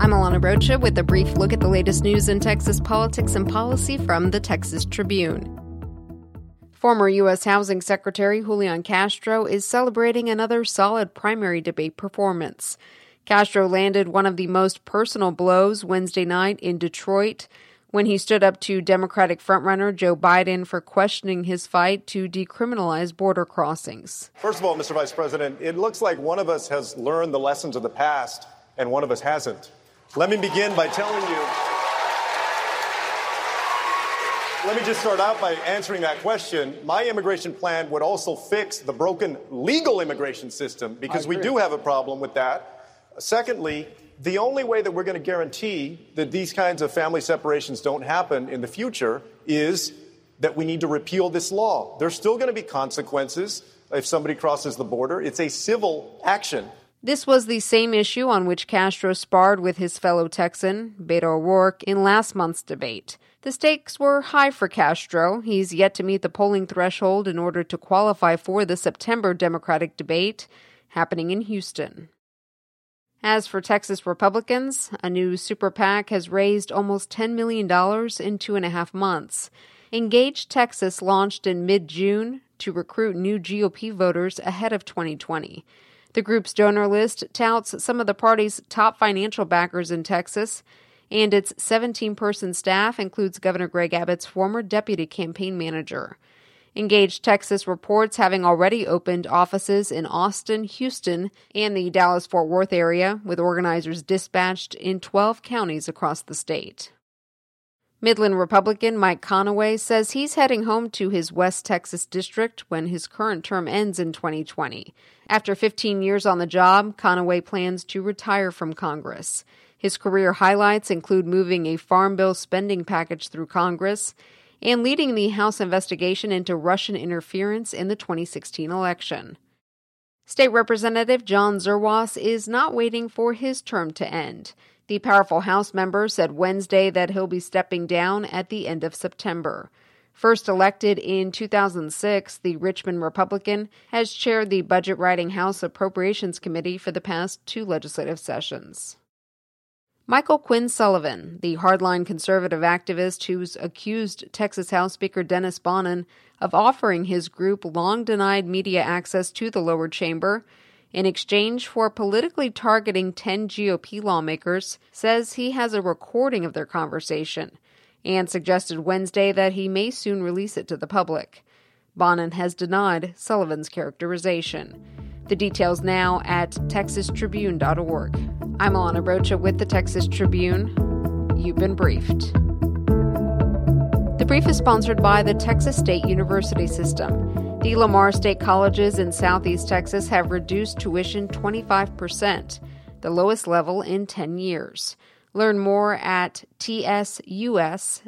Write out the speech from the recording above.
I'm Alana Rocha with a brief look at the latest news in Texas politics and policy from the Texas Tribune. Former U.S. Housing Secretary Julian Castro is celebrating another solid primary debate performance. Castro landed one of the most personal blows Wednesday night in Detroit when he stood up to Democratic frontrunner Joe Biden for questioning his fight to decriminalize border crossings. First of all, Mr. Vice President, it looks like one of us has learned the lessons of the past and one of us hasn't. Let me begin by telling you. Let me just start out by answering that question. My immigration plan would also fix the broken legal immigration system because we do have a problem with that. Secondly, the only way that we're going to guarantee that these kinds of family separations don't happen in the future is that we need to repeal this law. There's still going to be consequences if somebody crosses the border. It's a civil action. This was the same issue on which Castro sparred with his fellow Texan, Beto O'Rourke, in last month's debate. The stakes were high for Castro. He's yet to meet the polling threshold in order to qualify for the September Democratic debate happening in Houston. As for Texas Republicans, a new super PAC has raised almost $10 million in two and a half months. Engage Texas launched in mid June to recruit new GOP voters ahead of 2020. The group's donor list touts some of the party's top financial backers in Texas, and its 17 person staff includes Governor Greg Abbott's former deputy campaign manager. Engage Texas reports having already opened offices in Austin, Houston, and the Dallas Fort Worth area, with organizers dispatched in 12 counties across the state. Midland Republican Mike Conaway says he's heading home to his West Texas district when his current term ends in 2020. After 15 years on the job, Conaway plans to retire from Congress. His career highlights include moving a farm bill spending package through Congress and leading the House investigation into Russian interference in the 2016 election. State Representative John Zerwas is not waiting for his term to end. The powerful House member said Wednesday that he'll be stepping down at the end of September. First elected in 2006, the Richmond Republican has chaired the Budget Writing House Appropriations Committee for the past two legislative sessions. Michael Quinn Sullivan, the hardline conservative activist who's accused Texas House Speaker Dennis Bonnen of offering his group long denied media access to the lower chamber, in exchange for politically targeting 10 GOP lawmakers, says he has a recording of their conversation and suggested Wednesday that he may soon release it to the public. Bonnen has denied Sullivan's characterization. The details now at texastribune.org. I'm Alana Rocha with the Texas Tribune. You've been briefed. The brief is sponsored by the Texas State University System. The Lamar State Colleges in Southeast Texas have reduced tuition 25%, the lowest level in 10 years. Learn more at tsus.edu.